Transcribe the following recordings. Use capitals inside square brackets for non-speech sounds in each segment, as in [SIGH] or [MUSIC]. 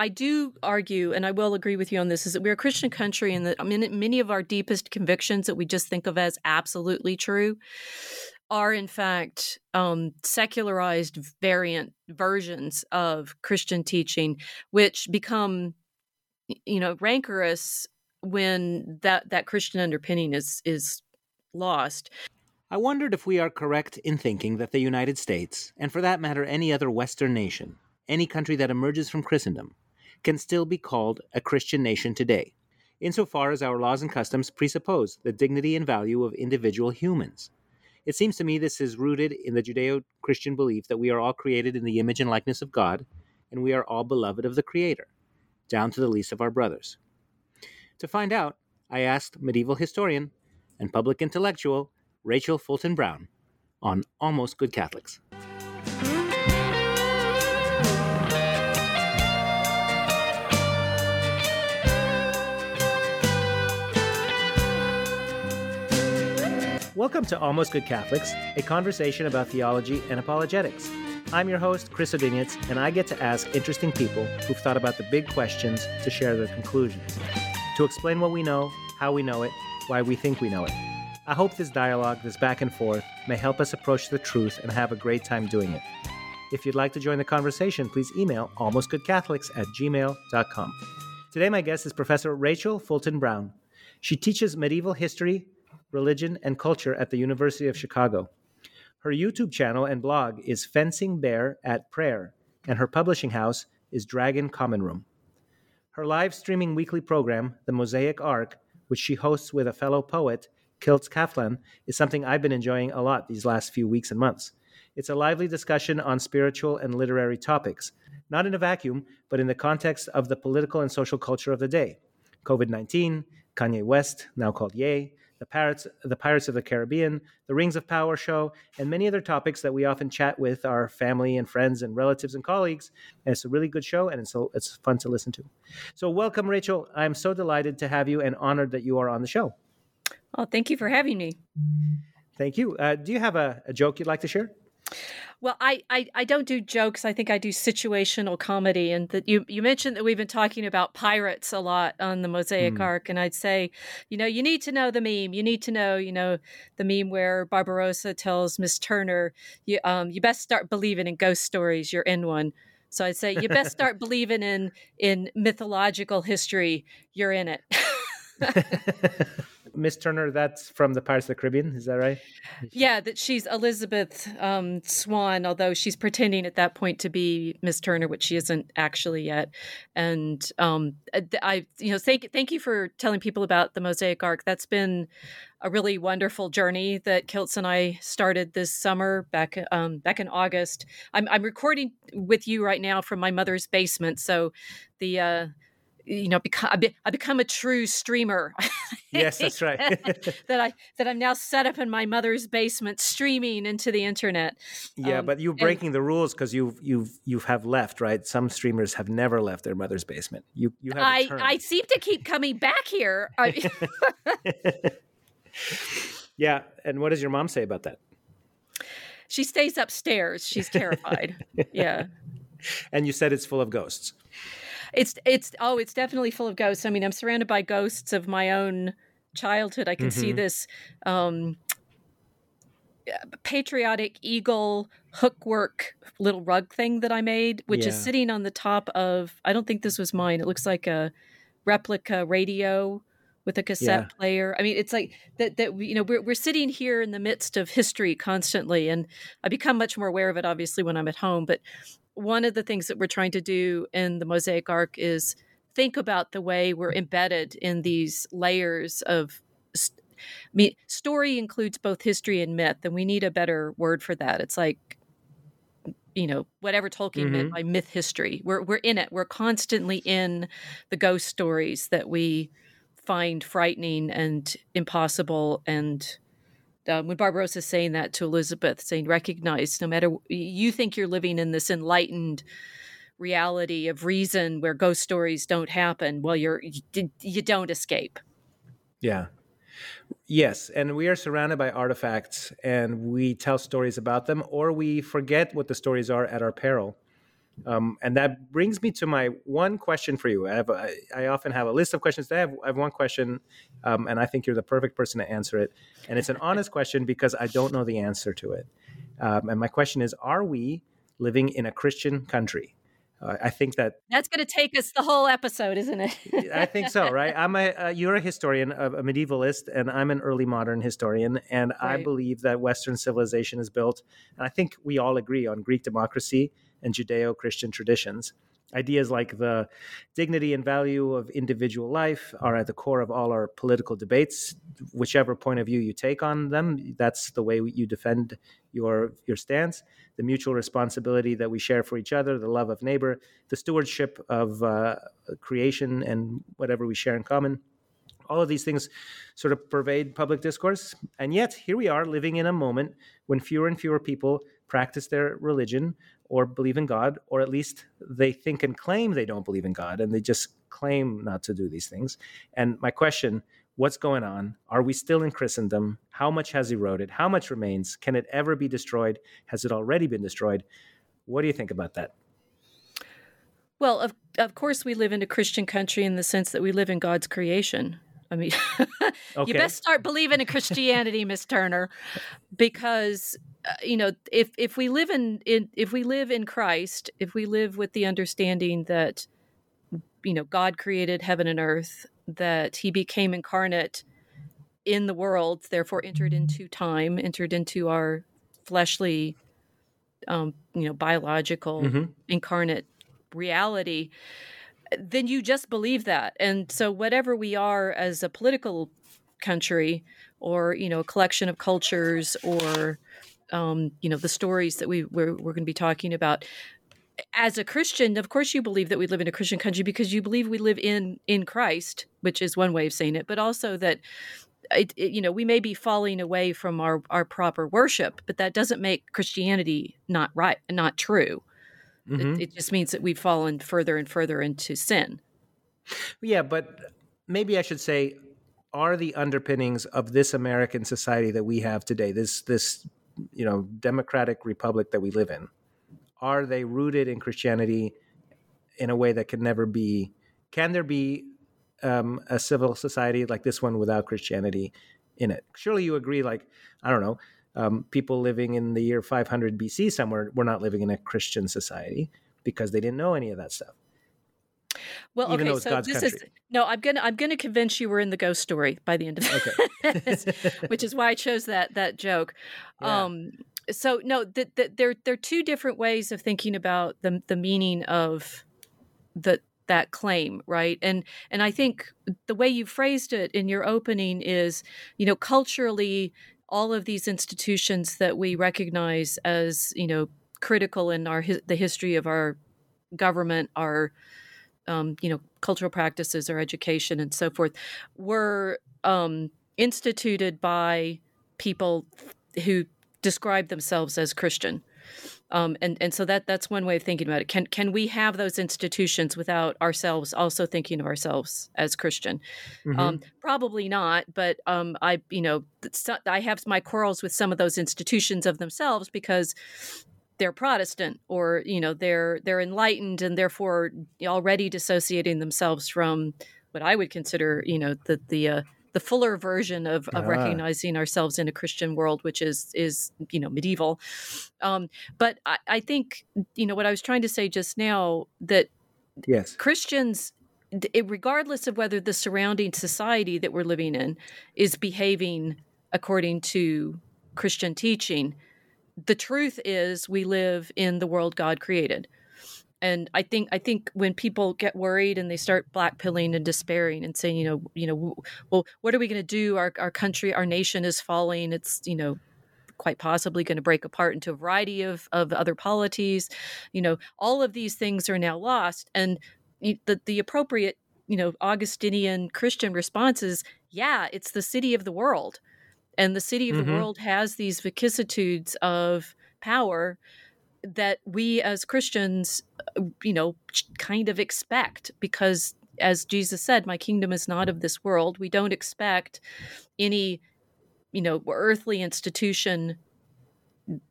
I do argue, and I will agree with you on this, is that we're a Christian country, and that I mean, many of our deepest convictions that we just think of as absolutely true are, in fact, um, secularized variant versions of Christian teaching, which become, you know, rancorous when that that Christian underpinning is is lost. I wondered if we are correct in thinking that the United States, and for that matter any other Western nation, any country that emerges from Christendom, can still be called a Christian nation today, insofar as our laws and customs presuppose the dignity and value of individual humans. It seems to me this is rooted in the Judeo Christian belief that we are all created in the image and likeness of God, and we are all beloved of the Creator, down to the least of our brothers. To find out, I asked medieval historian and public intellectual Rachel Fulton Brown on Almost Good Catholics. Welcome to Almost Good Catholics, a conversation about theology and apologetics. I'm your host, Chris Odinitz, and I get to ask interesting people who've thought about the big questions to share their conclusions, to explain what we know, how we know it, why we think we know it. I hope this dialogue, this back and forth, may help us approach the truth and have a great time doing it. If you'd like to join the conversation, please email almostgoodcatholics at gmail.com. Today, my guest is Professor Rachel Fulton Brown. She teaches medieval history, religion, and culture at the University of Chicago. Her YouTube channel and blog is Fencing Bear at Prayer, and her publishing house is Dragon Common Room. Her live streaming weekly program, The Mosaic Ark, which she hosts with a fellow poet, Kiltz Kaplan, is something I've been enjoying a lot these last few weeks and months. It's a lively discussion on spiritual and literary topics, not in a vacuum, but in the context of the political and social culture of the day. COVID 19, Kanye West, now called Ye, the Pirates, the Pirates of the Caribbean, the Rings of Power show, and many other topics that we often chat with our family and friends and relatives and colleagues. And it's a really good show, and it's it's fun to listen to. So, welcome, Rachel. I'm so delighted to have you and honored that you are on the show. Well, thank you for having me. Thank you. Uh, do you have a, a joke you'd like to share? Well, I, I, I don't do jokes. I think I do situational comedy. And that you you mentioned that we've been talking about pirates a lot on the Mosaic mm. Ark, and I'd say, you know, you need to know the meme. You need to know, you know, the meme where Barbarossa tells Miss Turner, you um you best start believing in ghost stories. You're in one. So I'd say you best start [LAUGHS] believing in in mythological history. You're in it. [LAUGHS] [LAUGHS] Miss Turner, that's from the Pirates of the Caribbean, is that right? Yeah, that she's Elizabeth um, Swann, although she's pretending at that point to be Miss Turner, which she isn't actually yet. And um, I, you know, thank thank you for telling people about the Mosaic Ark. That's been a really wonderful journey that Kiltz and I started this summer back um, back in August. I'm, I'm recording with you right now from my mother's basement, so the uh, you know become I become a true streamer. yes, that's right. [LAUGHS] [LAUGHS] that I that I'm now set up in my mother's basement, streaming into the internet. Yeah, um, but you're breaking and, the rules because you've you've you have left, right? Some streamers have never left their mother's basement. You you have. I I seem to keep coming back here. [LAUGHS] yeah, and what does your mom say about that? She stays upstairs. She's terrified. yeah. And you said it's full of ghosts. It's it's oh, it's definitely full of ghosts. I mean, I'm surrounded by ghosts of my own childhood. I can mm-hmm. see this um, patriotic eagle hookwork little rug thing that I made, which yeah. is sitting on the top of. I don't think this was mine. It looks like a replica radio with a cassette yeah. player. I mean, it's like that that you know we're we're sitting here in the midst of history constantly, and I become much more aware of it obviously when I'm at home. But one of the things that we're trying to do in the Mosaic Ark is think about the way we're embedded in these layers of. I mean, story includes both history and myth, and we need a better word for that. It's like you know whatever Tolkien mm-hmm. meant by myth history. We're we're in it. We're constantly in the ghost stories that we find frightening and impossible. And um, when Barbarossa is saying that to Elizabeth, saying recognize no matter you think you're living in this enlightened reality of reason where ghost stories don't happen, well, you're you, you don't escape. Yeah, Yes, and we are surrounded by artifacts and we tell stories about them or we forget what the stories are at our peril. Um, and that brings me to my one question for you. I, have a, I often have a list of questions. I have, I have one question, um, and I think you're the perfect person to answer it. And it's an [LAUGHS] honest question because I don't know the answer to it. Um, and my question is Are we living in a Christian country? Uh, I think that that's going to take us the whole episode, isn't it? I think so, [LAUGHS] right? I'm a uh, you're a historian, a, a, medievalist, and I'm an early modern historian, and right. I believe that Western civilization is built, and I think we all agree on Greek democracy and Judeo-Christian traditions. Ideas like the dignity and value of individual life are at the core of all our political debates. Whichever point of view you take on them, that's the way you defend your your stance. The mutual responsibility that we share for each other, the love of neighbor, the stewardship of uh, creation, and whatever we share in common. All of these things sort of pervade public discourse. And yet, here we are living in a moment when fewer and fewer people practice their religion or believe in God, or at least they think and claim they don't believe in God and they just claim not to do these things. And my question what's going on? Are we still in Christendom? How much has eroded? How much remains? Can it ever be destroyed? Has it already been destroyed? What do you think about that? Well, of, of course, we live in a Christian country in the sense that we live in God's creation. I mean, [LAUGHS] okay. you best start believing in Christianity, Miss Turner, because uh, you know if if we live in, in if we live in Christ, if we live with the understanding that you know God created heaven and earth, that He became incarnate in the world, therefore entered into time, entered into our fleshly, um, you know, biological mm-hmm. incarnate reality then you just believe that. And so, whatever we are as a political country, or you know, a collection of cultures, or um, you know, the stories that we we're, we're going to be talking about. As a Christian, of course, you believe that we live in a Christian country because you believe we live in in Christ, which is one way of saying it, but also that it, it, you know we may be falling away from our our proper worship but that doesn't make christianity not right not true Mm-hmm. It, it just means that we've fallen further and further into sin. Yeah, but maybe I should say, are the underpinnings of this American society that we have today, this this you know democratic republic that we live in, are they rooted in Christianity in a way that can never be? Can there be um, a civil society like this one without Christianity in it? Surely you agree. Like I don't know um, people living in the year 500 BC somewhere were not living in a Christian society because they didn't know any of that stuff. Well, Even okay, so God's this country. is no. I'm gonna I'm gonna convince you we're in the ghost story by the end of this, okay. [LAUGHS] which is why I chose that that joke. [LAUGHS] Yeah. Um, so no, the, the, there there are two different ways of thinking about the the meaning of the that claim, right? And and I think the way you phrased it in your opening is, you know, culturally all of these institutions that we recognize as you know critical in our the history of our government, our um, you know cultural practices, our education, and so forth, were um, instituted by people who describe themselves as Christian. Um, and and so that that's one way of thinking about it. Can can we have those institutions without ourselves also thinking of ourselves as Christian? Mm-hmm. Um, probably not. But um, I you know I have my quarrels with some of those institutions of themselves because they're Protestant or you know they're they're enlightened and therefore already dissociating themselves from what I would consider you know the the uh, the fuller version of, of ah. recognizing ourselves in a Christian world, which is is you know medieval. Um, but I, I think you know what I was trying to say just now that yes, Christians regardless of whether the surrounding society that we're living in is behaving according to Christian teaching, the truth is we live in the world God created and I think I think when people get worried and they start blackpilling and despairing and saying, you know, you know, well, what are we going to do? Our our country, our nation is falling. It's you know, quite possibly going to break apart into a variety of, of other polities. You know, all of these things are now lost. And the, the appropriate, you know, Augustinian Christian response is yeah, it's the city of the world. And the city of mm-hmm. the world has these vicissitudes of power that we as Christians, uh, you know, kind of expect because as Jesus said, my kingdom is not of this world. We don't expect any, you know, earthly institution,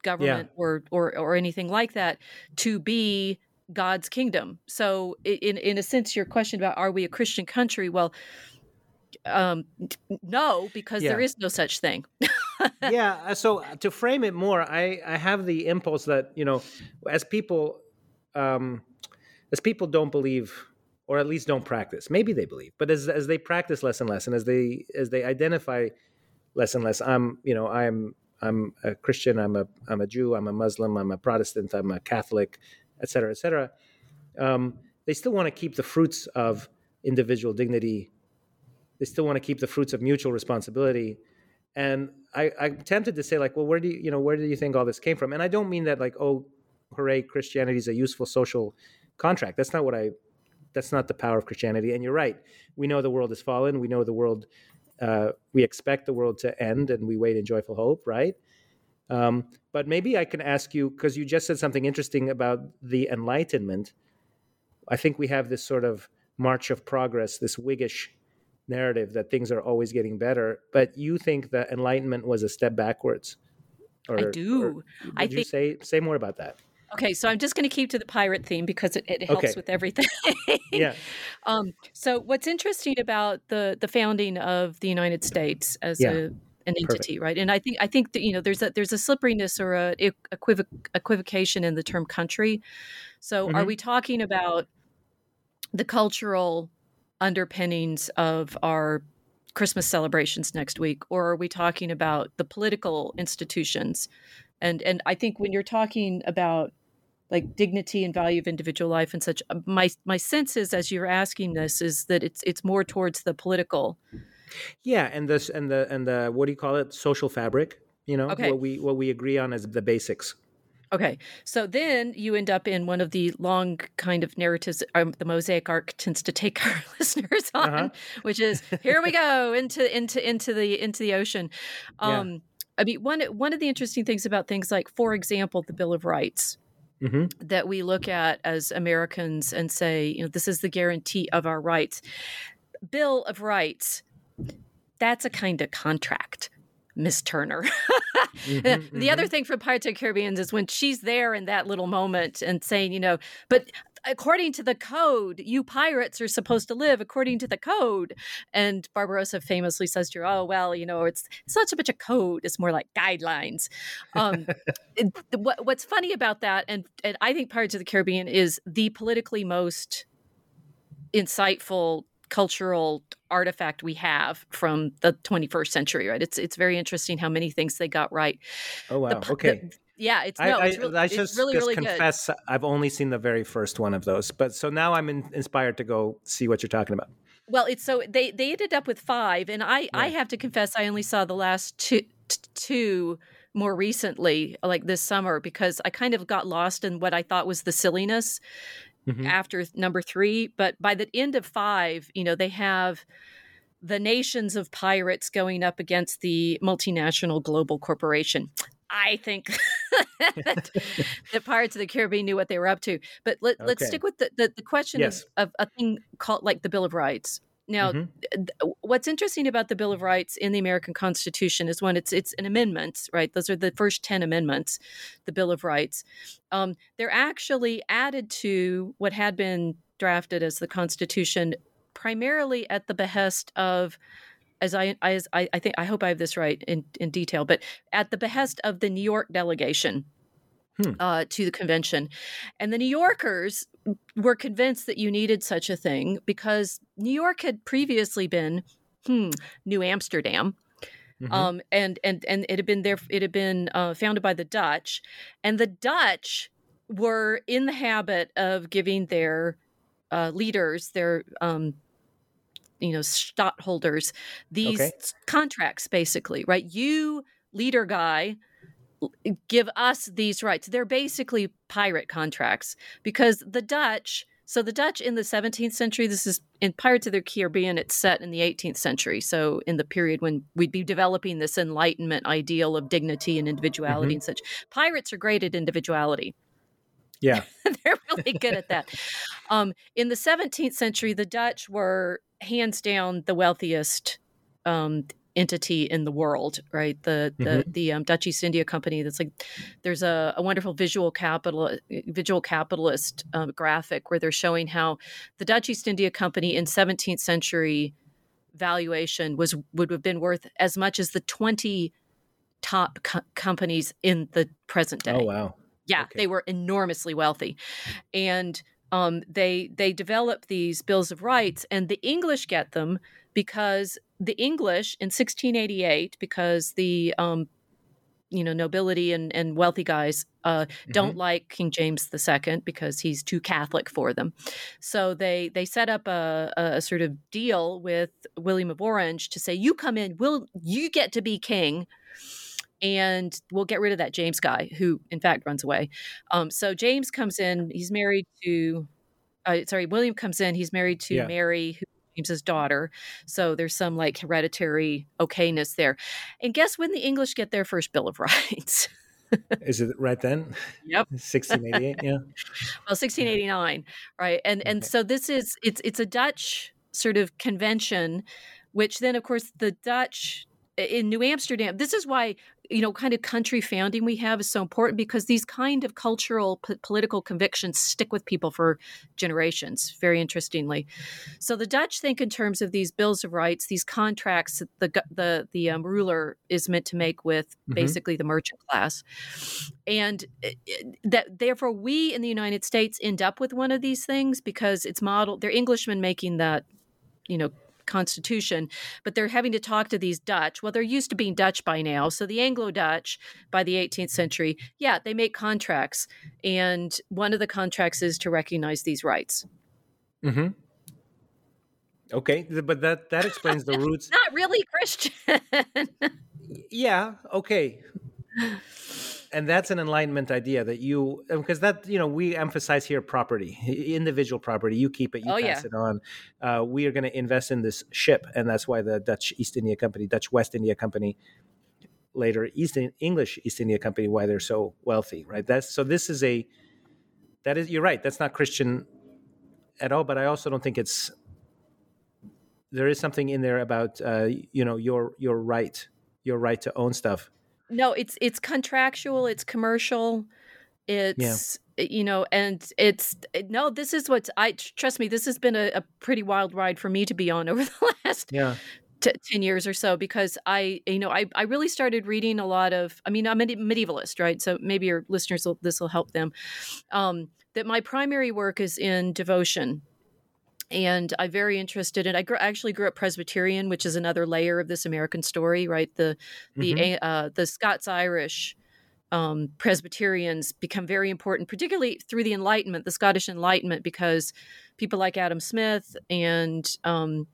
government yeah. or, or or anything like that to be God's kingdom. So in in a sense your question about are we a Christian country? Well, um no because yeah. there is no such thing. [LAUGHS] yeah, uh, so uh, to frame it more, I I have the impulse that, you know, as people um as people don't believe or at least don't practice. Maybe they believe, but as as they practice less and less, and as they as they identify less and less, I'm you know I'm I'm a Christian, I'm a I'm a Jew, I'm a Muslim, I'm a Protestant, I'm a Catholic, et cetera, et cetera. Um, they still want to keep the fruits of individual dignity. They still want to keep the fruits of mutual responsibility. And I, I'm tempted to say, like, well, where do you, you know, where do you think all this came from? And I don't mean that, like, oh, hooray, Christianity is a useful social contract. That's not what I that's not the power of Christianity. And you're right. We know the world has fallen. We know the world. Uh, we expect the world to end, and we wait in joyful hope. Right. Um, but maybe I can ask you because you just said something interesting about the Enlightenment. I think we have this sort of march of progress, this Whiggish narrative that things are always getting better. But you think that Enlightenment was a step backwards? Or, I do. I think, say say more about that. Okay, so I'm just going to keep to the pirate theme because it, it helps okay. with everything. [LAUGHS] yeah. Um, so what's interesting about the the founding of the United States as yeah. a an entity, Perfect. right? And I think I think that you know there's a there's a slipperiness or a equivoc, equivocation in the term country. So mm-hmm. are we talking about the cultural underpinnings of our Christmas celebrations next week, or are we talking about the political institutions? And and I think when you're talking about like dignity and value of individual life and such. Uh, my my sense is, as you're asking this, is that it's it's more towards the political. Yeah, and this and the and the what do you call it? Social fabric. You know, okay. what we what we agree on as the basics. Okay, so then you end up in one of the long kind of narratives um, the Mosaic Ark tends to take [LAUGHS] our listeners on, uh-huh. which is here we go into into into the into the ocean. Um, yeah. I mean, one one of the interesting things about things like, for example, the Bill of Rights, mm-hmm. that we look at as Americans and say, you know, this is the guarantee of our rights. Bill of Rights, that's a kind of contract. Miss Turner. [LAUGHS] mm-hmm, the mm-hmm. other thing from Pirates of the Caribbean is when she's there in that little moment and saying, you know, but according to the code, you pirates are supposed to live according to the code. And Barbarossa famously says to her, "Oh well, you know, it's it's not so much a code; it's more like guidelines." Um, [LAUGHS] it, what, what's funny about that, and and I think Pirates of the Caribbean is the politically most insightful cultural artifact we have from the 21st century right it's it's very interesting how many things they got right oh wow the, okay the, yeah, it's no, I, it's, really, I just, really, just really confess good. I've only seen the very first one of those, but so now I'm in, inspired to go see what you're talking about. Well, it's so they they ended up with five, and I yeah. I have to confess I only saw the last two two more recently, like this summer, because I kind of got lost in what I thought was the silliness mm-hmm. after number three. But by the end of five, you know, they have the nations of pirates going up against the multinational global corporation. I think that, [LAUGHS] that, Pirates of the Caribbean knew what they were up to. But let, us stick with the, the, the question yes. of, of, a thing called like the Bill of Rights. Now, mm-hmm. th- what's interesting about the Bill of Rights in the American Constitution is when it's it's an amendment, right? Those are the first ten amendments, the Bill of Rights. Um, they're actually added to what had been drafted as the Constitution, primarily at the behest of as I as I, I think I hope I have this right in, in detail, but at the behest of the New York delegation hmm. uh, to the convention, and the New Yorkers were convinced that you needed such a thing because New York had previously been hmm, New Amsterdam. Mm-hmm. Um, and and and it had been there. It had been uh, founded by the Dutch, and the Dutch were in the habit of giving their uh, leaders, their um, you know stockholders these okay. contracts basically right you leader guy give us these rights. They're basically pirate contracts because the Dutch. So the Dutch in the 17th century, this is in Pirates of the Caribbean, it's set in the 18th century. So in the period when we'd be developing this Enlightenment ideal of dignity and individuality mm-hmm. and such. Pirates are great at individuality. Yeah. [LAUGHS] They're really good at that. Um, in the 17th century, the Dutch were hands down the wealthiest um, entity in the world, right? The the mm-hmm. the um, Dutch East India Company. That's like there's a, a wonderful visual capital visual capitalist uh, graphic where they're showing how the Dutch East India Company in 17th century valuation was would have been worth as much as the 20 top co- companies in the present day. Oh wow. Yeah, okay. they were enormously wealthy. And um, they they develop these bills of rights, and the English get them because the English in 1688, because the um, you know nobility and, and wealthy guys uh, mm-hmm. don't like King James II because he's too Catholic for them. So they they set up a, a sort of deal with William of Orange to say, "You come in, will you get to be king." and we'll get rid of that James guy who, in fact, runs away. Um, so James comes in. He's married to, uh, sorry, William comes in. He's married to yeah. Mary, who James's daughter. So there's some like hereditary okayness there. And guess when the English get their first Bill of Rights? Is it right then? Yep. [LAUGHS] 1688, yeah. well, 1689, right? And and so this is it's it's a Dutch sort of convention which then of course the Dutch in New Amsterdam, this is why you know kind of country founding we have is so important because these kind of cultural p- political convictions stick with people for generations very interestingly so the dutch think in terms of these bills of rights these contracts that the the the um, ruler is meant to make with mm-hmm. basically the merchant class and that therefore we in the united states end up with one of these things because it's modeled they're englishmen making that you know constitution, but they're having to talk to these Dutch. Well, they're used to being Dutch by now. So the Anglo Dutch by the 18th century, yeah, they make contracts. And one of the contracts is to recognize these rights. hmm Okay, but that that explains the [LAUGHS] roots. Not really Christian. [LAUGHS] yeah. Okay and that's an enlightenment idea that you because that you know we emphasize here property individual property. You keep it you oh, pass yeah. it on. Uh, we are going to invest in this ship and that's why the dutch east india company dutch west india company later east english east india company why they're so wealthy right? That's so this is a that is you're right that's not christian at all but i also don't think it's there is something in there about uh, you know your your right your right to own stuff no, it's it's contractual, it's commercial. It's yeah. you know, and it's no, this is what I trust me, this has been a, a pretty wild ride for me to be on [LAUGHS] over the last yeah. T- 10 years or so because I, you know, I, I really started reading a lot of, I mean, I'm a medievalist, right? So maybe your listeners, will, this will help them. Um, that my primary work is in devotion and I'm very interested in. I grew, actually grew up Presbyterian, which is another layer of this American story, right? The the mm-hmm. uh, the Scots Irish um, Presbyterians become very important, particularly through the Enlightenment, the Scottish Enlightenment, because people like Adam Smith and um,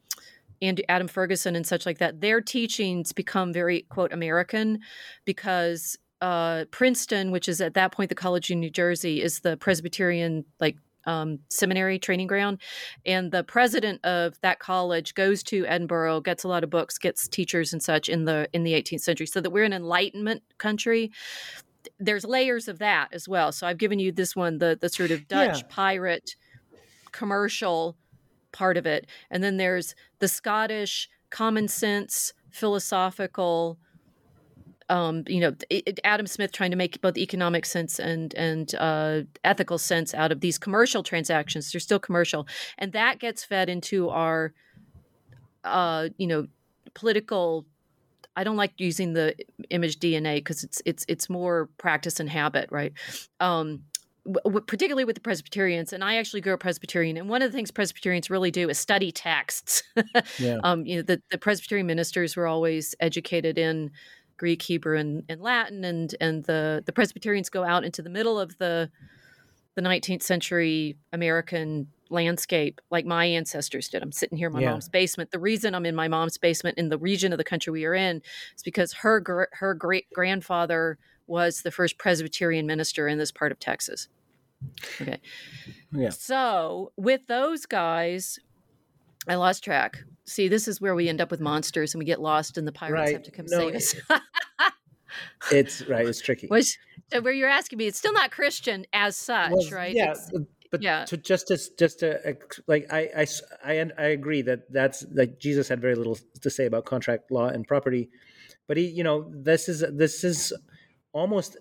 and Adam Ferguson and such like that, their teachings become very quote American because uh, Princeton, which is at that point the College of New Jersey, is the Presbyterian like um, seminary training ground. And the president of that college goes to Edinburgh, gets a lot of books, gets teachers and such in the in the 18th century. So that we're an Enlightenment country. There's layers of that as well. So I've given you this one, the the sort of Dutch yeah. pirate commercial part of it, and then there's the Scottish common sense philosophical um, you know, Adam Smith trying to make both economic sense and and uh, ethical sense out of these commercial transactions. They're still commercial, and that gets fed into our, uh, you know, political. I don't like using the image DNA because it's it's it's more practice and habit, right? Um, w- particularly with the Presbyterians, and I actually grew up Presbyterian, and one of the things Presbyterians really do is study texts. [LAUGHS] yeah. um, you know, the, the Presbyterian ministers were always educated in Greek, Hebrew, and, and Latin, and and the the Presbyterians go out into the middle of the the 19th century American landscape like my ancestors did. I'm sitting here in my yeah. mom's basement. The reason I'm in my mom's basement in the region of the country we are in is because her her great grandfather was the first Presbyterian minister in this part of Texas. Okay. Yeah. So with those guys, I lost track. See, this is where we end up with monsters and we get lost and the pirates right. have to come no, save us. it's right. It's tricky. Which, where you're asking me, it's still not Christian as such, well, right? Yeah. It's, uh, but yeah. to just to just to like I, I I I agree that that's like Jesus had very little to say about contract law and property, but he you know this is this is almost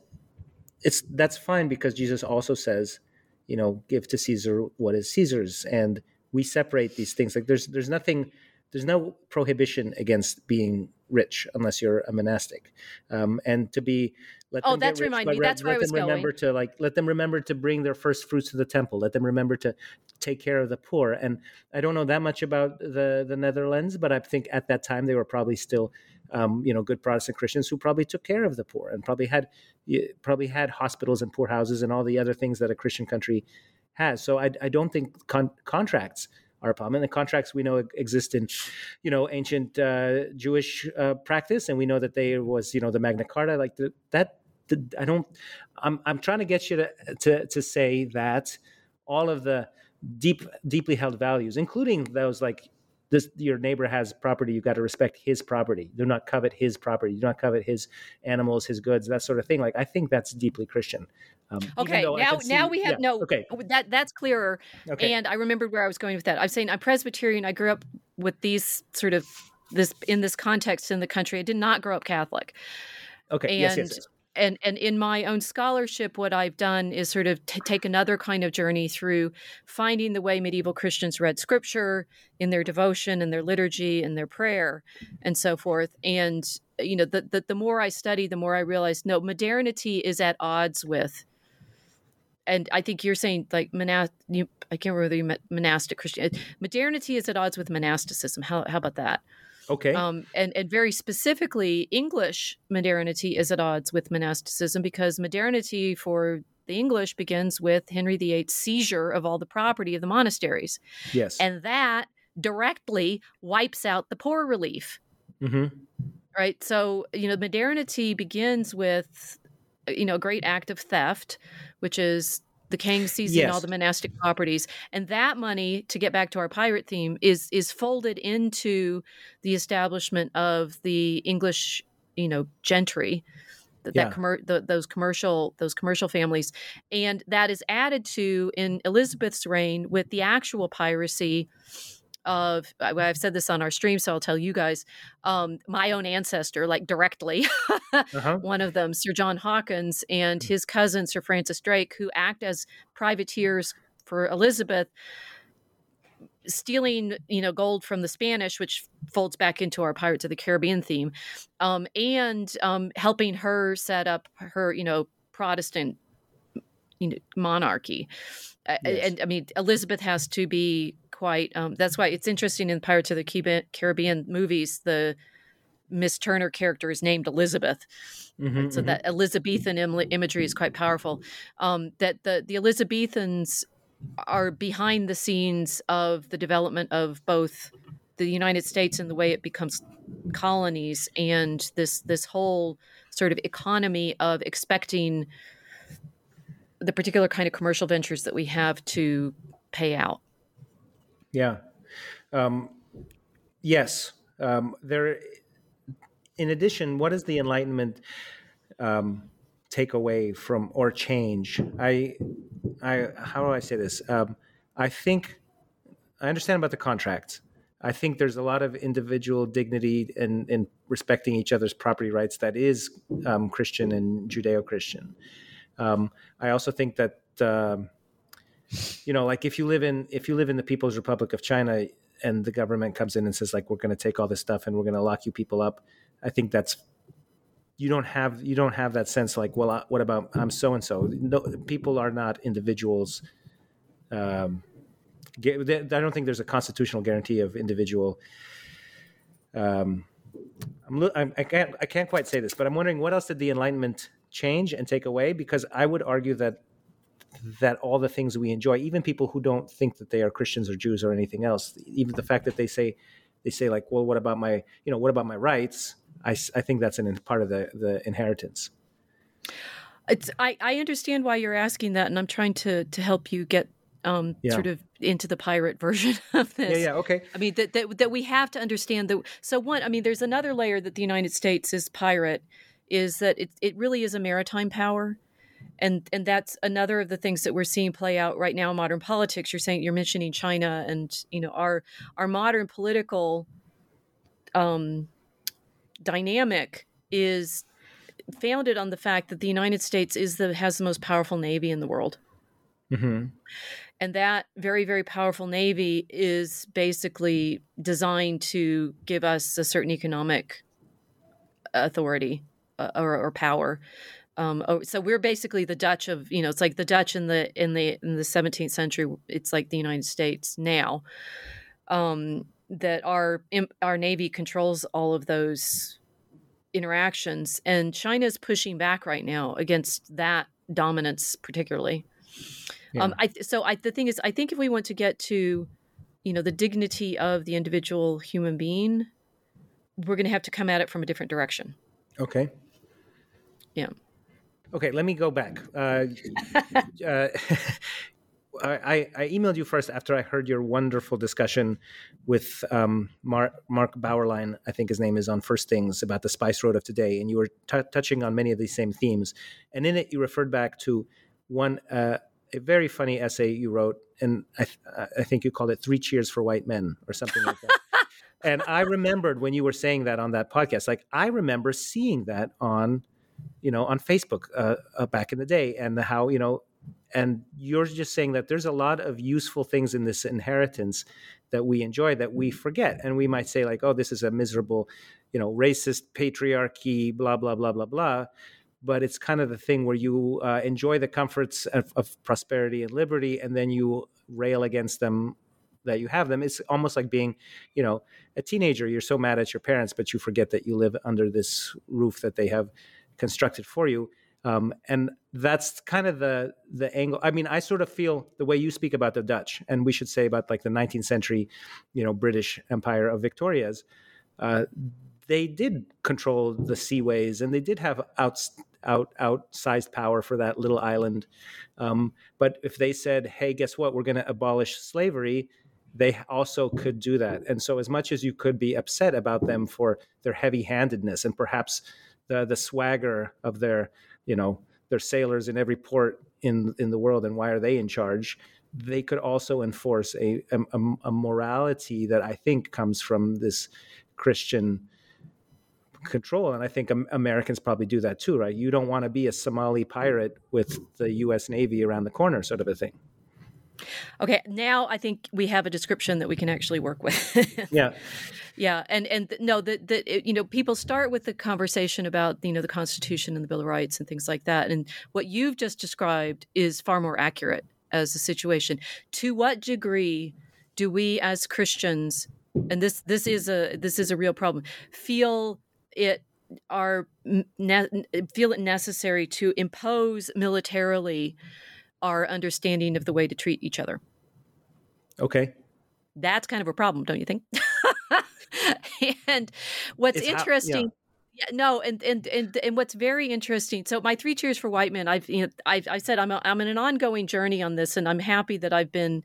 it's that's fine because Jesus also says you know give to Caesar what is Caesar's and we separate these things. Like there's there's nothing there's no prohibition against being rich unless you're a monastic. Um, and to be let oh that's rich, remind me. That's where i was them remember to like let them remember to bring their first fruits to the temple. Let them remember to take care of the poor. And i don't know that much about the the netherlands but i think at that time they were probably still um, you know good protestant christians who probably took care of the poor and probably had probably had hospitals and poorhouses and all the other things that a christian country has so i, I don't think con- contracts are a problem. And the contracts we know exist in, you know, ancient uh, Jewish uh, practice, and we know that there was, you know, the Magna Carta. Like the, that, the, I don't. I'm I'm trying to get you to to to say that all of the deep deeply held values, including those like this your neighbor has property you got to respect his property. Do not covet his property. Do not covet his animals his goods that sort of thing. Like i think that's deeply christian. Um, okay now see, now we have yeah, no okay. that that's clearer okay. and i remembered where i was going with that. I'm saying i'm presbyterian. I grew up with these sort of this in this context in the country. I did not grow up catholic. Okay and yes, yes, yes and and in my own scholarship what i've done is sort of t- take another kind of journey through finding the way medieval christians read scripture in their devotion and their liturgy and their prayer and so forth and you know the, the, the more i study the more i realize no modernity is at odds with and I think you're saying like. You, I can't remember whether you meant monastic Christian. Modernity is at odds with monasticism. How how about that? Okay. Um, and, and very specifically, English modernity is at odds with monasticism because modernity for the English begins with Henry VIII's seizure of all the property of the monasteries. Yes. And that directly wipes out the poor relief. Mm-hmm. Right. So, you know, modernity begins with, you know, a great act of theft, which is the king seizing yes. all the monastic properties and that money to get back to our pirate theme is is folded into the establishment of the english you know gentry that, yeah. that commer- the, those commercial those commercial families and that is added to in elizabeth's reign with the actual piracy of I've said this on our stream, so I'll tell you guys. Um, my own ancestor, like directly, uh-huh. [LAUGHS] one of them, Sir John Hawkins, and mm. his cousin Sir Francis Drake, who act as privateers for Elizabeth, stealing you know gold from the Spanish, which folds back into our Pirates of the Caribbean theme, um, and um, helping her set up her you know Protestant you know monarchy. Yes. And I mean Elizabeth has to be quite. Um, that's why it's interesting in Pirates of the Caribbean movies. The Miss Turner character is named Elizabeth, mm-hmm, so mm-hmm. that Elizabethan Im- imagery is quite powerful. Um, that the the Elizabethans are behind the scenes of the development of both the United States and the way it becomes colonies, and this this whole sort of economy of expecting the particular kind of commercial ventures that we have to pay out. Yeah. Um, yes. Um, there. In addition, what does the Enlightenment um, take away from or change? I, I, how do I say this? Um, I think I understand about the contracts. I think there's a lot of individual dignity in, in respecting each other's property rights that is um, Christian and Judeo-Christian. Um, I also think that um, you know, like if you live in if you live in the People's Republic of China and the government comes in and says like we're going to take all this stuff and we're going to lock you people up, I think that's you don't have you don't have that sense like well uh, what about I'm so and so. No, people are not individuals. Um, I don't think there's a constitutional guarantee of individual. Um, I'm, I'm, I can't I can't quite say this, but I'm wondering what else did the Enlightenment change and take away? Because I would argue that that all the things we enjoy, even people who don't think that they are Christians or Jews or anything else, even the fact that they say they say like, well, what about my you know what about my rights? I, I think that's an part of the the inheritance. It's I, I understand why you're asking that, and I'm trying to to help you get um, yeah. sort of into the pirate version [LAUGHS] of this. Yeah, yeah, okay. I mean that, that that we have to understand that. So one, I mean, there's another layer that the United States is pirate, is that it it really is a maritime power, and and that's another of the things that we're seeing play out right now in modern politics. You're saying you're mentioning China, and you know our our modern political um, dynamic is founded on the fact that the United States is the has the most powerful navy in the world. Mm-hmm. And that very, very powerful Navy is basically designed to give us a certain economic authority uh, or, or, power. Um, oh, so we're basically the Dutch of you know it's like the Dutch in the in the in the 17th century. It's like the United States now. Um, that our our navy controls all of those interactions, and China's pushing back right now against that dominance, particularly. Um, yeah. Um, I, so I, the thing is, I think if we want to get to, you know, the dignity of the individual human being, we're going to have to come at it from a different direction. Okay. Yeah. Okay, let me go back. Uh, uh, [LAUGHS] I, I, emailed you first after I heard your wonderful discussion with um, Mark, Mark Bauerlein, I think his name is, on First Things about the Spice Road of today. And you were t- touching on many of these same themes. And in it, you referred back to one uh, a very funny essay you wrote, and I, th- I think you called it Three Cheers for White Men or something like that. [LAUGHS] and I remembered when you were saying that on that podcast, like I remember seeing that on, you know, on Facebook uh, uh, back in the day, and how you know, and you're just saying that there's a lot of useful things in this inheritance that we enjoy that we forget, and we might say like, oh, this is a miserable, you know, racist patriarchy, blah blah blah blah blah but it's kind of the thing where you uh, enjoy the comforts of, of, prosperity and liberty, and then you rail against them that you have them. It's almost like being, you know, a teenager. You're so mad at your parents, but you forget that you live under this roof that they have constructed for you. Um, and that's kind of the the angle. I mean, I sort of feel the way you speak about the Dutch, and we should say about like the 19th century, you know, British Empire of Victoria's. Uh, they did control the seaways, and they did have outs out outsized power for that little island. Um, but if they said, "Hey, guess what? We're going to abolish slavery," they also could do that. And so, as much as you could be upset about them for their heavy-handedness and perhaps the the swagger of their, you know, their sailors in every port in in the world, and why are they in charge? They could also enforce a, a, a morality that I think comes from this Christian control. And I think Americans probably do that too, right? You don't want to be a Somali pirate with the U.S. Navy around the corner, sort of a thing. Okay, now I think we have a description that we can actually work with. [LAUGHS] yeah, yeah, and and no, that that you know people start with the conversation about you know the Constitution and the Bill of Rights and things like that, and what you've just described is far more accurate as a situation. To what degree do we as Christians, and this this is a this is a real problem, feel it are ne- feel it necessary to impose militarily our understanding of the way to treat each other. Okay. That's kind of a problem, don't you think? [LAUGHS] and what's it's interesting how, yeah. yeah. no, and, and and and what's very interesting. So my three cheers for white men. I've you know I've, I said I'm a, I'm in an ongoing journey on this, and I'm happy that I've been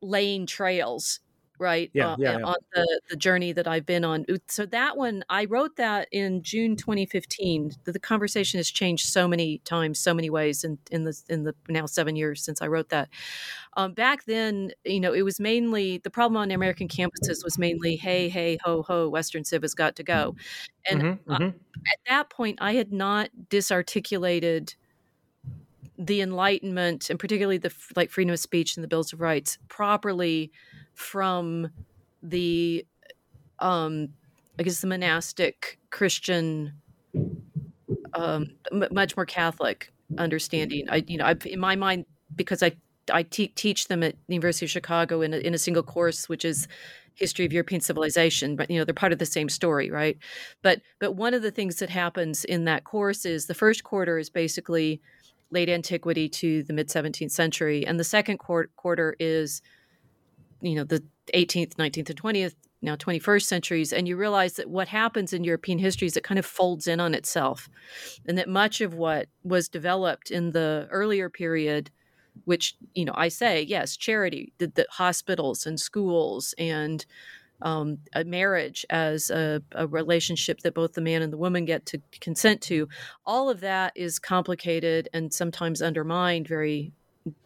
laying trails right? Yeah, uh, yeah, yeah. On the, the journey that I've been on. So that one, I wrote that in June 2015. The, the, conversation has changed so many times, so many ways in, in the in the now seven years since I wrote that. Um, back then, you know, it was mainly the problem on American campuses was mainly, hey, hey, ho, ho, Western Civ has got to go. And mm-hmm, uh, mm-hmm. at that point, I had not disarticulated the Enlightenment and particularly the like freedom of speech and the bills of rights properly from the um i guess the monastic christian um m- much more catholic understanding. I you know I, in my mind because i i te- teach them at the university of chicago in a, in a single course which is history of european civilization but you know they're part of the same story right? But but one of the things that happens in that course is the first quarter is basically late antiquity to the mid 17th century and the second quarter is you know the 18th 19th and 20th now 21st centuries and you realize that what happens in european history is it kind of folds in on itself and that much of what was developed in the earlier period which you know i say yes charity the, the hospitals and schools and um, a marriage as a, a, relationship that both the man and the woman get to consent to all of that is complicated and sometimes undermined very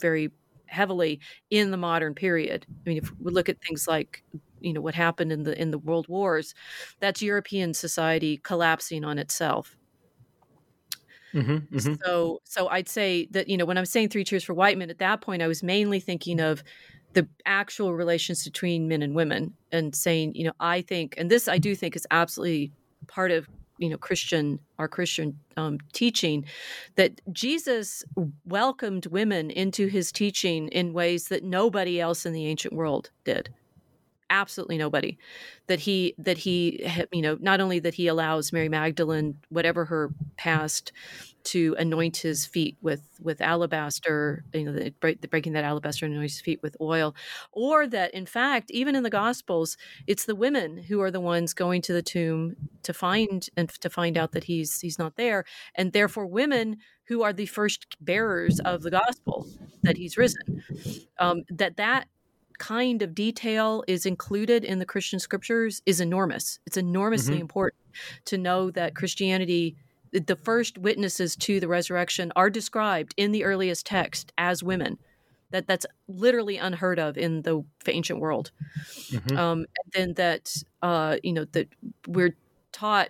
very heavily in the modern period i mean if we look at things like you know what happened in the in the world wars that's european society collapsing on itself mm-hmm, mm-hmm. so so i'd say that you know when i'm saying three cheers for white men at that point i was mainly thinking of the actual relations between men and women and saying you know i think and this i do think is absolutely part of you know christian our christian um, teaching that jesus welcomed women into his teaching in ways that nobody else in the ancient world did. Absolutely nobody. That he that he you know not only that he allows mary magdalene whatever her past to anoint his feet with with alabaster you know the, the breaking that alabaster and anoint his feet with oil or that in fact even in the gospels it's the women who are the ones going to the tomb to find and to find out that he's he's not there and therefore women who are the first bearers of the gospel that he's risen um, that that kind of detail is included in the Christian scriptures is enormous. It's enormously mm-hmm. important to know that Christianity, the first witnesses to the resurrection, are described in the earliest text as women. That that's literally unheard of in the ancient world. Mm-hmm. Um, and then that uh, you know that we're taught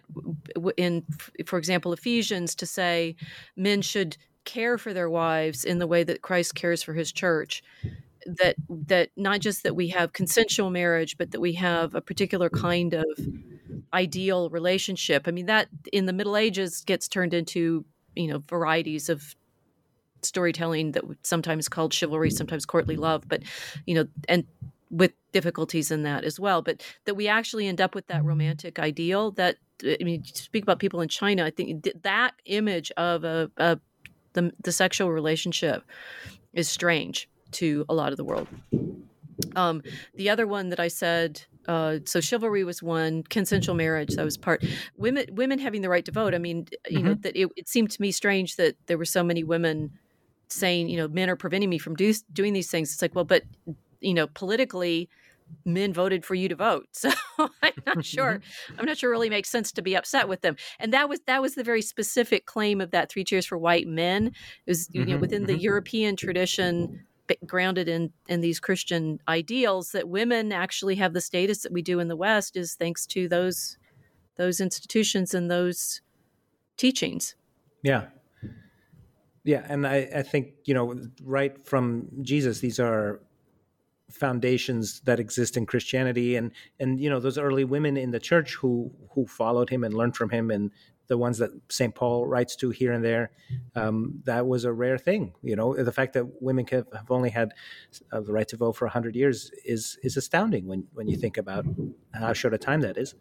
in, for example, Ephesians to say men should care for their wives in the way that Christ cares for his church that that not just that we have consensual marriage but that we have a particular kind of ideal relationship i mean that in the middle ages gets turned into you know varieties of storytelling that sometimes called chivalry sometimes courtly love but you know and with difficulties in that as well but that we actually end up with that romantic ideal that i mean speak about people in china i think that image of a, a the, the sexual relationship is strange to a lot of the world. Um, the other one that I said, uh, so chivalry was one, consensual marriage that was part. Women, women having the right to vote. I mean, you mm-hmm. know, that it, it, seemed to me strange that there were so many women saying, you know, men are preventing me from do, doing these things. It's like, well, but you know, politically, men voted for you to vote. [LAUGHS] So I'm [LAUGHS] not sure. Mm-hmm. I'm not sure it really makes sense to be upset with them. And that was that was the very specific claim of that three cheers for white men. It was you know mm-hmm. within the mm-hmm. European tradition grounded in in these Christian ideals that women actually have the status that we do in the West is thanks to those those institutions and those teachings. Yeah. Yeah, and I, I think, you know, right from Jesus, these are foundations that exist in Christianity and and you know those early women in the church who who followed him and learned from him and the ones that St. Paul writes to here and there, um, that was a rare thing. You know, the fact that women have, only had uh, the right to vote for 100 years is is astounding when, when you think about how short a time that is.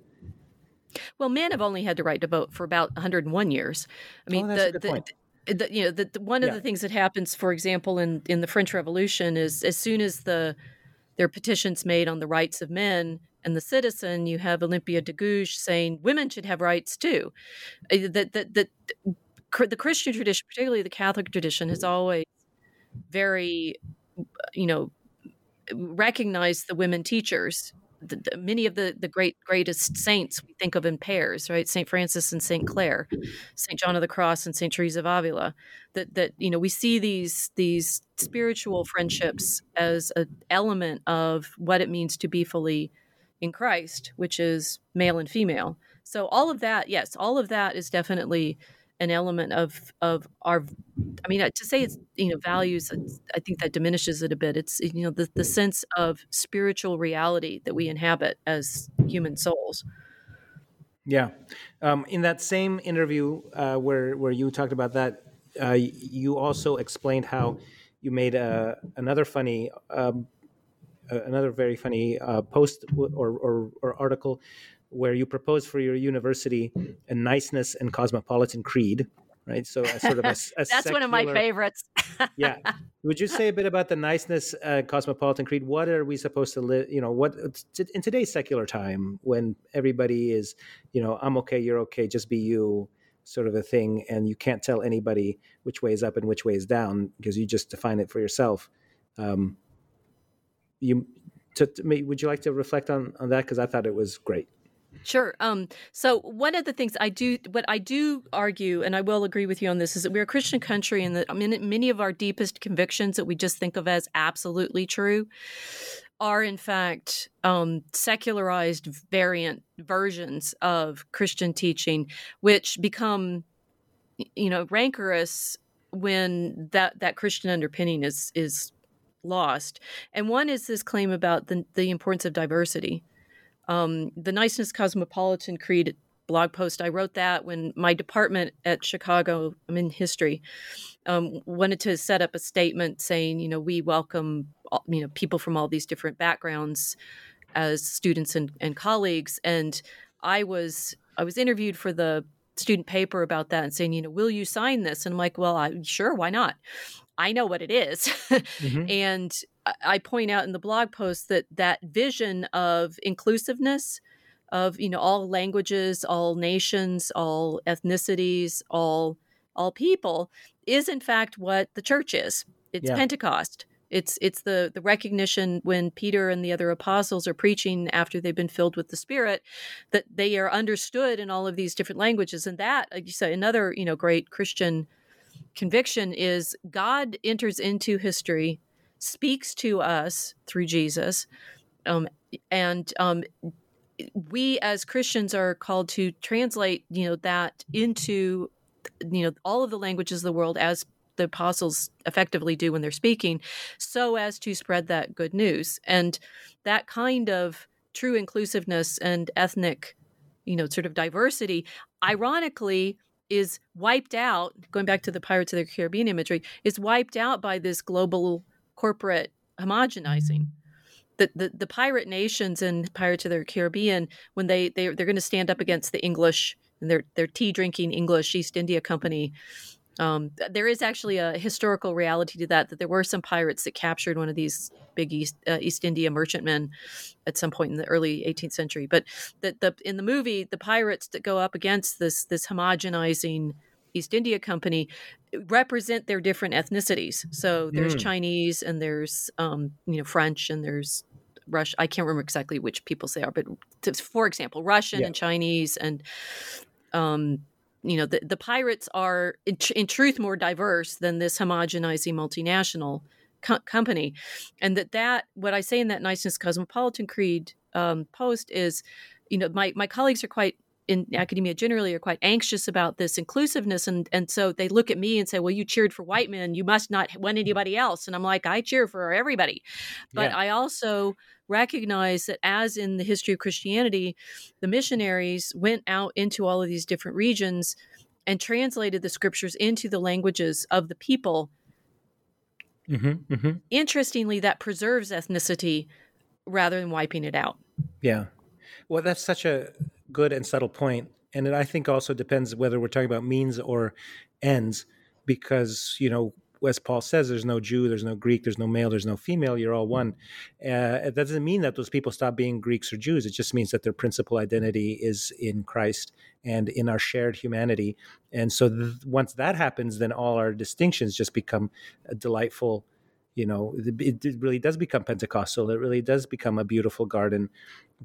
Well, men have only had the right to vote for about 101 years. I mean, oh, the, the, the, you know, the, one of yeah. the things that happens, for example, in, in the French Revolution is as soon as the there are petitions made on the rights of men, and the citizen, you have Olympia de Gouges saying women should have rights too. Uh, that that that the Christian tradition, particularly the Catholic tradition, has always very, you know, recognized the women teachers. The, the, many of the, the great greatest saints we think of in pairs, right? Saint Francis and Saint Clare, Saint John of the Cross and Saint Teresa of Avila. That that you know we see these these spiritual friendships as an element of what it means to be fully in Christ, which is male and female. So all of that, yes, all of that is definitely an element of of our i mean to say it's you know values i think that diminishes it a bit. It's you know the, the sense of spiritual reality that we inhabit as human souls. Yeah. Um, in that same interview uh, where where you talked about that uh, you also explained how you made a, another funny um, another very funny uh, post or, or, or, article where you propose for your university a niceness and cosmopolitan creed, right? So a sort of a, [LAUGHS] a that's secular, one of my favorites. [LAUGHS] yeah. Would you say a bit about the niceness uh, cosmopolitan creed? What are we supposed to live? You know, what in today's secular time when everybody is, you know, I'm okay, you're okay, just be you, sort of a thing, and you can't tell anybody which way is up and which way is down because you just define it for yourself. Um, you, to, to, would you like to reflect on on that? Because I thought it was great. Sure. Um, so one of the things I do, what I do argue, and I will agree with you on this, is that we're a Christian country, and that many of our deepest convictions that we just think of as absolutely true are in fact um, secularized variant versions of Christian teaching, which become, you know, rancorous when that that Christian underpinning is is lost. And one is this claim about the the importance of diversity um, the Niceness Cosmopolitan Creed blog post. I wrote that when my department at Chicago, I'm in history, um, wanted to set up a statement saying, you know, we welcome, you know, people from all these different backgrounds as students and, and colleagues. And I was I was interviewed for the student paper about that and saying, you know, will you sign this? And I'm like, well, I sure, why not? I know what it is. [LAUGHS] mm-hmm. and I point out in the blog post that that vision of inclusiveness, of you know all languages, all nations, all ethnicities, all all people, is in fact what the church is. It's yeah. Pentecost. It's it's the the recognition when Peter and the other apostles are preaching after they've been filled with the Spirit that they are understood in all of these different languages, and that like you say another you know great Christian conviction is God enters into history, speaks to us through Jesus, um, and um, we as Christians are called to translate, you know, that into, you know, all of the languages of the world as the apostles effectively do when they're speaking, so as to spread that good news. And that kind of true inclusiveness and ethnic, you know, sort of diversity, ironically, is wiped out, going back to the Pirates of the Caribbean imagery, is wiped out by this global corporate homogenizing. The, the, the pirate nations in Pirates of the Caribbean, when they, they they're going to stand up against the English and their their tea drinking English East India Company, um, there is actually a historical reality to that. That there were some pirates that captured one of these big East uh, East India merchantmen at some point in the early 18th century. But that the in the movie, the pirates that go up against this this homogenizing East India Company represent their different ethnicities. So there's mm. Chinese and there's um, you know French and there's Russian. I can't remember exactly which peoples they are, but for example, Russian yeah. and Chinese and um, you know the, the pirates are in, tr- in truth more diverse than this homogenizing multinational co- company and that that what i say in that niceness cosmopolitan creed um, post is you know my, my colleagues are quite in academia generally are quite anxious about this inclusiveness and and so they look at me and say well you cheered for white men. You must not want anybody else. And i'm like i cheer for everybody. But yeah. i also recognize that as in the history of christianity the missionaries went out into all of these different regions and translated the scriptures into the languages of the people mm-hmm, mm-hmm. interestingly that preserves ethnicity rather than wiping it out. Yeah. Well that's such a good and subtle point, and it I think also depends whether we're talking about means or ends, because you know as Paul says, there's no Jew, there's no Greek, there's no male, there's no female. You're all one. Uh, that doesn't mean that those people stop being Greeks or Jews. It just means that their principal identity is in Christ and in our shared humanity. And so th- once that happens, then all our distinctions just become a delightful. You know, it, it really does become Pentecostal. It really does become a beautiful garden,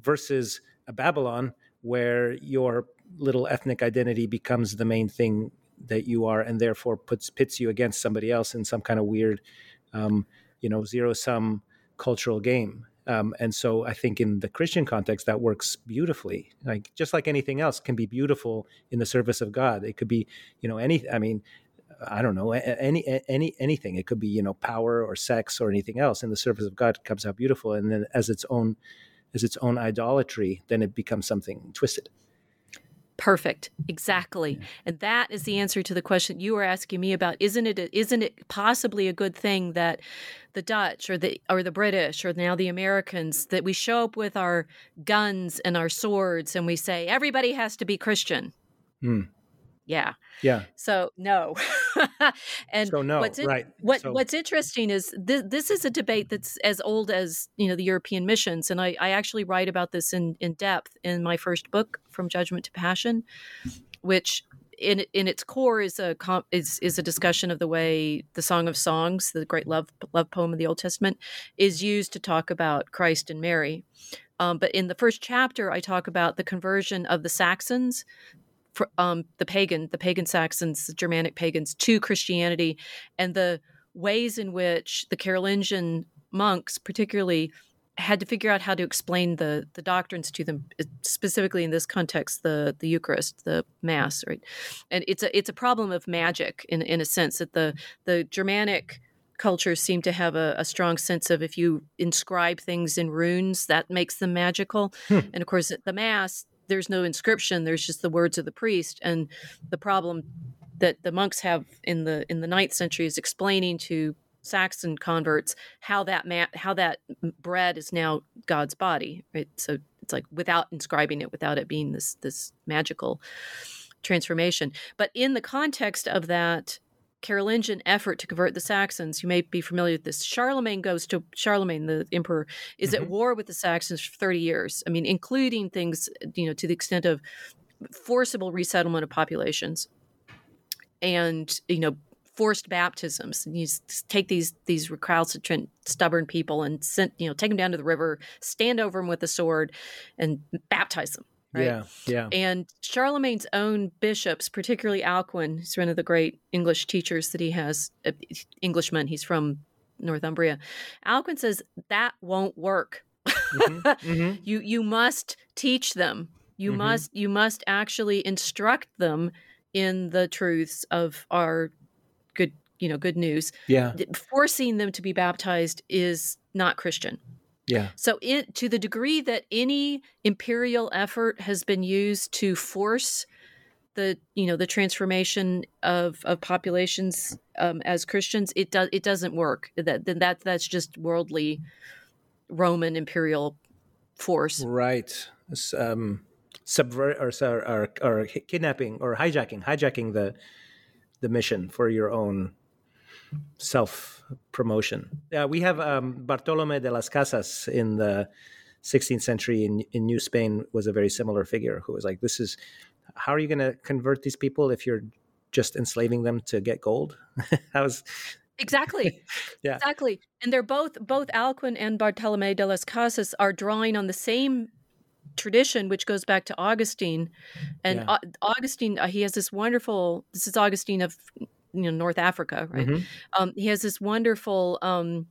versus a Babylon where your little ethnic identity becomes the main thing that you are and therefore puts pits you against somebody else in some kind of weird um, you know zero sum cultural game. Um, and so i think in the christian context that works beautifully. Like just like anything else can be beautiful in the service of god. It could be you know any i mean i don't know any any anything. It could be you know power or sex or anything else. In the service of god comes out beautiful. And then as its own as its own idolatry, then it becomes something twisted. Perfect. Exactly. And that is the answer to the question you were asking me about. Isn't it isn't it possibly a good thing that the Dutch or the or the British or now the Americans that we show up with our guns and our swords and we say everybody has to be Christian? Mm. yeah yeah so no [LAUGHS] [LAUGHS] and so no what's in, right what so. what's interesting is this this is a debate that's as old as you know the european missions and i i actually write about this in in depth in my first book from judgment to passion which in in its core is a is is a discussion of the way the Song of Songs, the great love love poem of the Old Testament, is used to talk about Christ and Mary. Um, but in the first chapter, I talk about the conversion of the Saxons, um, the pagan, the pagan Saxons, the Germanic pagans, to Christianity, and the ways in which the Carolingian monks, particularly, had to figure out how to explain the the doctrines to them uh, specifically in this context the the eucharist the mass right? And it's a it's a problem of magic in in a sense that the the germanic cultures seem to have a, a strong sense of if you inscribe things in runes that makes them magical. Hmm. and of course at the mass there's no inscription there's just the words of the priest and the problem that the monks have in the in the ninth century is explaining to Saxon converts how that ma- how that bread is now God's body. Right? So it's like without inscribing it, without it being this this magical transformation. But in the context of that Carolingian effort to convert the Saxons, you may be familiar with this. Charlemagne goes to Charlemagne, the emperor, is mm-hmm. at war with the Saxons for 30 years. I mean, including things, you know, to the extent of forcible resettlement of populations and you know forced baptisms. And you take these these recalcitrant, stubborn people and send, you know, take them down to the river, stand over them with a sword, and baptize them. Right? Yeah, yeah. And Charlemagne's own bishops, particularly Alcuin, he's one of the great English teachers that he has, uh, Englishman. He's from Northumbria. Alcuin says that won't work. Mm-hmm, mm-hmm. [LAUGHS] you you must teach them. You mm-hmm. must you must actually instruct them in the truths of our good you know good news yeah forcing them to be baptized is not christian yeah. So it, to the degree that any imperial effort has been used to force the you know the transformation of of populations um, as christians it does it doesn't work. That then that that's just worldly roman imperial force. Right. Um subvert or, or, or kidnapping or hijacking hijacking the the mission for your own self promotion. Uh, we have um, Bartolome de las Casas in the 16th century in, in New Spain was a very similar figure who was like, "This is how are you going to convert these people if you're just enslaving them to get gold?" [LAUGHS] How's Exactly. [LAUGHS] yeah. Exactly. And they're both both Alcuin and Bartolome de las Casas are drawing on the same tradition which goes back to Augustine and yeah. Augustine uh, he has this wonderful this is Augustine of you know North Africa right mm-hmm. um, he has this wonderful um,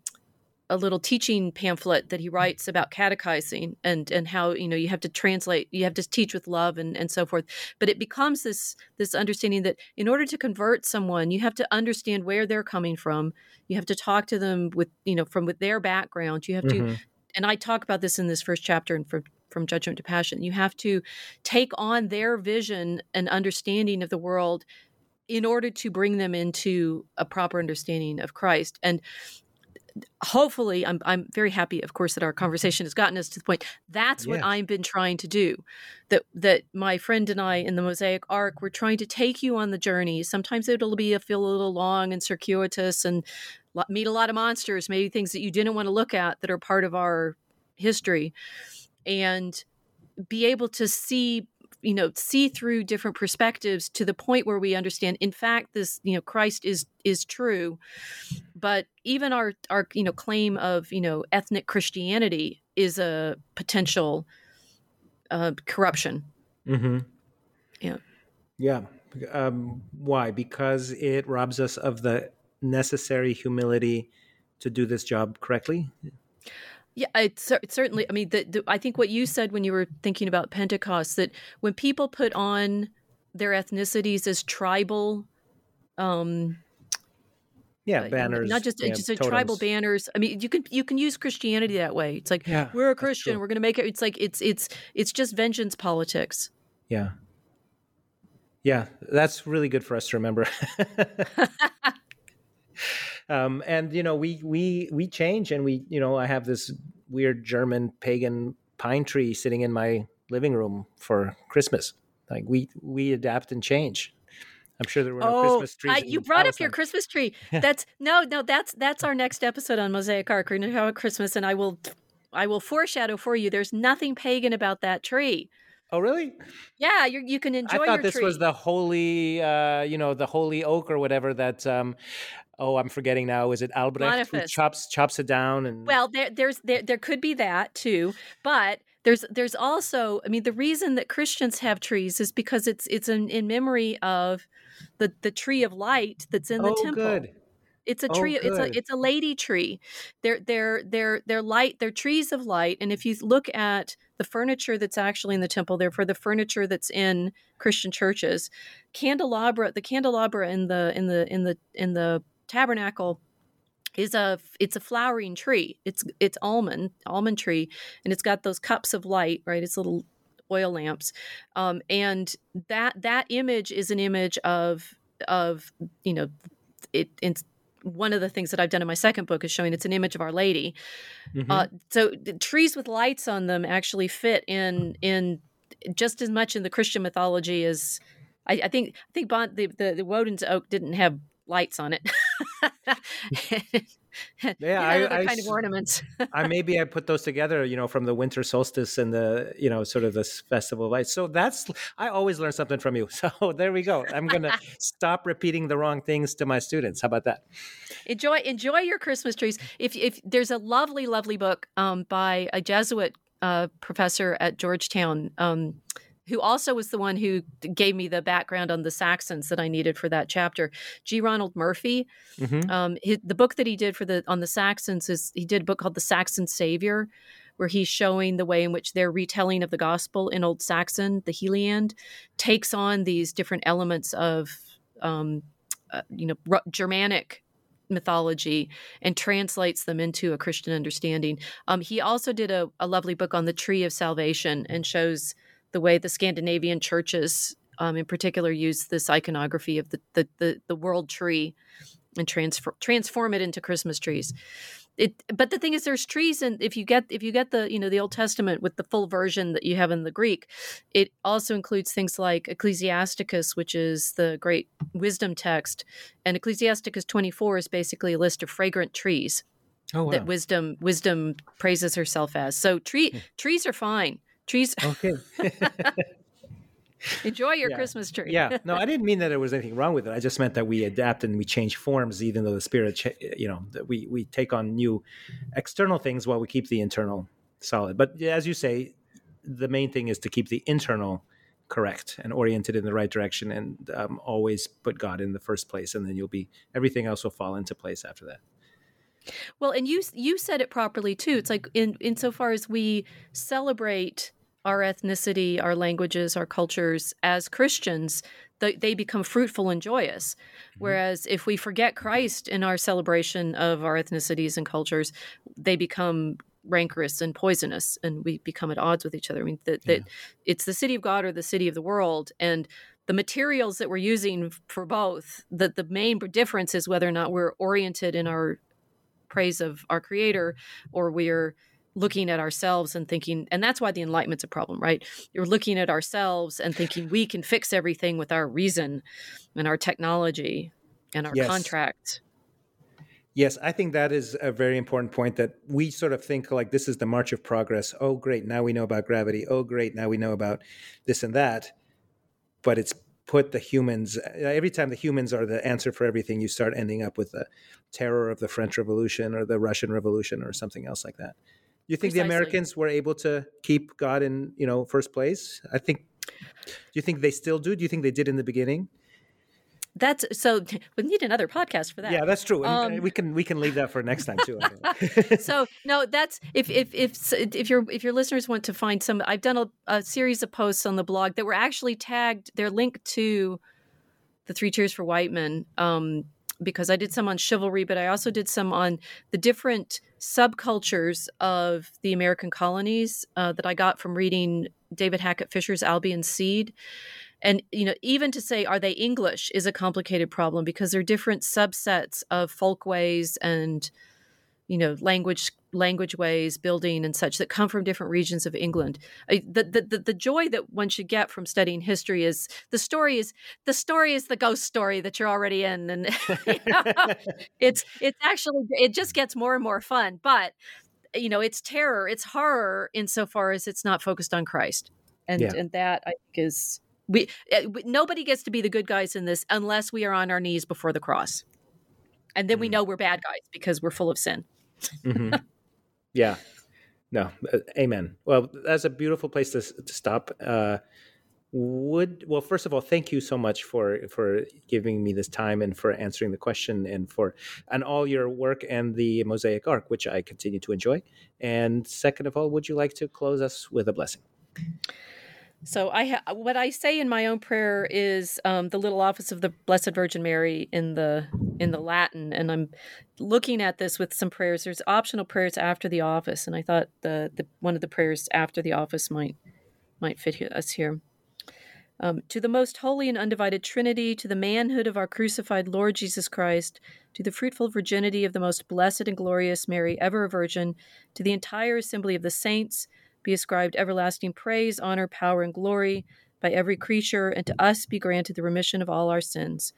a little teaching pamphlet that he writes about catechizing and and how you know you have to translate you have to teach with love and and so forth but it becomes this this understanding that in order to convert someone you have to understand where they're coming from you have to talk to them with you know from with their background you have mm-hmm. to and I talk about this in this first chapter and from from judgment to passion. You have to take on their vision and understanding of the world in order to bring them into a proper understanding of Christ. And hopefully I'm I'm very happy of course that our conversation has gotten us to the point. That's what I've been trying to do. That that my friend and I in the Mosaic Ark we're trying to take you on the journey. Sometimes it'll be a feel a little long and circuitous and meet a lot of monsters maybe things that you didn't want to look at that are part of our history. And be able to see you know see through different perspectives to the point where we understand in fact this you know christ is is true. But even our our you know claim of you know ethnic christianity is a potential uh, corruption. Mm-hmm. yeah. Yeah. Um, why? Because it robs us of the necessary humility to do this job correctly yeah, it's, it's certainly. I mean, the, the, I think what you said when you were thinking about Pentecost that when people put on their ethnicities as tribal, um, yeah, uh, banners, not just yeah, just a tribal banners. I mean, you can you can use Christianity that way. It's like yeah, we're a Christian, we're going to make it. It's like it's it's it's just vengeance politics. Yeah, yeah, that's really good for us to remember. [LAUGHS] [LAUGHS] um, and you know we we we change and we you know i have this weird german pagan pine tree sitting in my living room for christmas like we we adapt and change I'm sure there were no oh, Christmas trees. you brought up your Christmas tree. [LAUGHS] That's no, no. That's that's our next episode on Mosaic Ark. We're going to have Christmas, and I will, I will foreshadow for you. There's nothing pagan about that tree. Oh, really? Yeah, you you can enjoy. I thought this was the holy, uh, you know, the holy oak or whatever that. Um, oh, I'm forgetting now. Is it Albrecht who chops chops it down? And well, there there's there there could be that too, but there's there's also i mean the reason that christians have trees is because it's it's in, in memory of the the tree of light that's in the oh, temple good. it's a oh, tree oh, it's a it's a lady tree they're they're they're they're light they're trees of light and if you look at the furniture that's actually in the temple therefore the furniture that's in christian churches candelabra the candelabra in the in the in the in the tabernacle is a it's a flowering tree. It's it's almond almond tree, and it's got those cups of light, right? It's little oil lamps, um, and that that image is an image of of you know it. It's one of the things that I've done in my second book is showing it's an image of Our Lady. Mm-hmm. Uh, so trees with lights on them actually fit in in just as much in the Christian mythology as I, I think. I think the, the the Woden's oak didn't have lights on it. [LAUGHS] [LAUGHS] [LAUGHS] yeah, I, I, kind of ornaments. I [LAUGHS] maybe I put those together, you know, from the winter solstice and the, you know, sort of this festival of lights. So that's I always learn something from you. [LAUGHS] So there we go. I'm gonna stop repeating the wrong things to my students. How about that? Enjoy enjoy your Christmas trees. If if there's a lovely lovely book um, by a Jesuit uh, professor at Georgetown. Um, who also was the one who gave me the background on the Saxons that I needed for that chapter. G. Ronald Murphy, mm-hmm. um, his, the book that he did for the on the Saxons is he did a book called The Saxon Savior, where he's showing the way in which their retelling of the gospel in Old Saxon, the Heliand, takes on these different elements of um, uh, you know Germanic mythology and translates them into a Christian understanding. Um, he also did a, a lovely book on the tree of salvation and shows the way the Scandinavian churches, um, in particular, use this iconography of the the the, the world tree and transfer, transform it into Christmas trees. It, but the thing is, there's trees, and if you get if you get the you know the Old Testament with the full version that you have in the Greek, it also includes things like Ecclesiasticus, which is the great wisdom text, and Ecclesiasticus 24 is basically a list of fragrant trees. Oh, wow. That wisdom wisdom praises herself as. So tree hmm. trees are fine. Trees. [LAUGHS] Okay. [LAUGHS] Enjoy your yeah. Christmas tree. yeah. No, I didn't mean that there was anything wrong with it. I just meant that we adapt and we change forms, even though the spirit, you know, that we we take on new external things while we keep the internal solid. But as you say, the main thing is to keep the internal correct and oriented in the right direction, and um, always put God in the first place, and then you'll be everything else will fall into place after that. Well, and you you said it properly too. It's like in insofar as we celebrate our ethnicity, our languages, our cultures as Christians, they, they become fruitful and joyous. Mm-hmm. Whereas if we forget Christ in our celebration of our ethnicities and cultures, they become rancorous and poisonous, and we become at odds with each other. I mean, that yeah. it's the city of God or the city of the world, and the materials that we're using for both. That the main difference is whether or not we're oriented in our praise of our creator or we're looking at ourselves and thinking and that's why the enlightenment's a problem right? You're looking at ourselves and thinking we can fix everything with our reason and our technology and our yes. contract. Yes i think that is a very important point that we sort of think like this is the march of progress. Oh great now we know about gravity. Oh great now we know about this and that. But it's put the humans every time the humans are the answer for everything you start ending up with the terror of the french revolution or the russian revolution or something else like that you think Precisely. the americans were able to keep god in you know first place i think do you think they still do do you think they did in the beginning that's so [LAUGHS] we need another podcast for that. Yeah, that's true. Um, we can we can leave that for next time too. [LAUGHS] so no, that's if if if if your if your listeners want to find some, I've done a, a, series of posts on the blog that were actually tagged. They're linked to the Three Cheers for White Men um, because I did some on chivalry, but I also did some on the different subcultures of the American colonies uh, that I got from reading David Hackett Fischer's Albion's Seed. And you know even to say are they english is a complicated problem because they're different subsets of folkways and you know language language ways building and such that come from different regions of england the, the, the, joy that one should get from studying history is the story is the story is the ghost story that you're already in and [LAUGHS] you know, it's it's actually it just gets more and more fun but you know it's terror it's horror insofar as it's not focused on christ and yeah. and that i think is we, eh, nobody gets to be the good guys in this unless we are on our knees before the cross and then mm. we know we're bad guys because we're full of sin mm-hmm. Yeah. No. Uh, amen. Well, that's a beautiful place to, to stop. Uh, would well first of all thank you so much for for giving me this time and for answering the question and for and all your work and the mosaic ark which i continue to enjoy and second of all would you like to close us with a blessing so I ha- what I say in my own prayer is um, the little office of the Blessed Virgin Mary in the in the Latin, and I'm looking at this with some prayers. There's optional prayers after the office, and I thought the, the one of the prayers after the office might might fit us here. Um, to the most holy and undivided Trinity, to the manhood of our crucified Lord Jesus Christ, to the fruitful virginity of the most blessed and glorious Mary, ever a virgin, to the entire assembly of the saints be ascribed everlasting praise, honor, power, and glory by every creature, and to us be granted the remission of all our sins,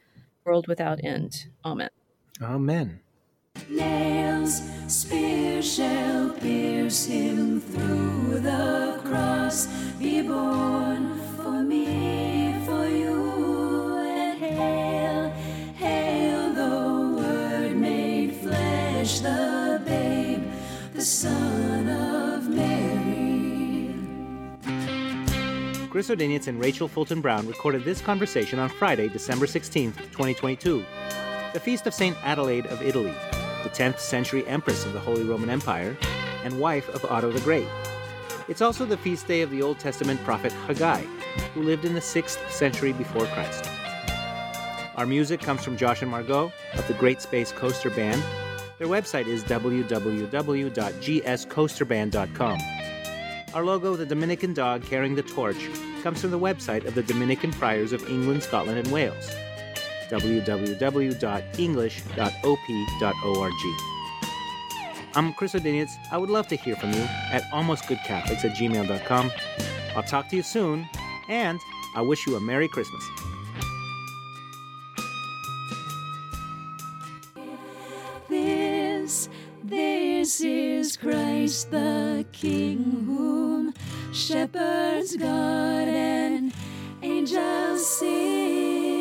world without end. Amen. Amen. Nails, spear shall pierce him through the cross, be borne for me, for you, and hail, hail the Word made flesh, the babe, the Son Chris Odinius and Rachel Fulton Brown recorded this conversation on Friday, December 16, 2022, the feast of St. Adelaide of Italy, the 10th century empress of the Holy Roman Empire and wife of Otto the Great. It's also the feast day of the Old Testament prophet Haggai, who lived in the 6th century before Christ. Our music comes from Josh and Margot of the Great Space Coaster Band. Their website is www.gscoasterband.com. Our logo, the Dominican dog carrying the torch, comes from the website of the Dominican Friars of England, Scotland, and Wales www.english.op.org. I'm Chris Odinius. I would love to hear from you at almostgoodcatholics at gmail.com. I'll talk to you soon, and I wish you a Merry Christmas. This, this is Christ the King, whom shepherds guard and angels sing.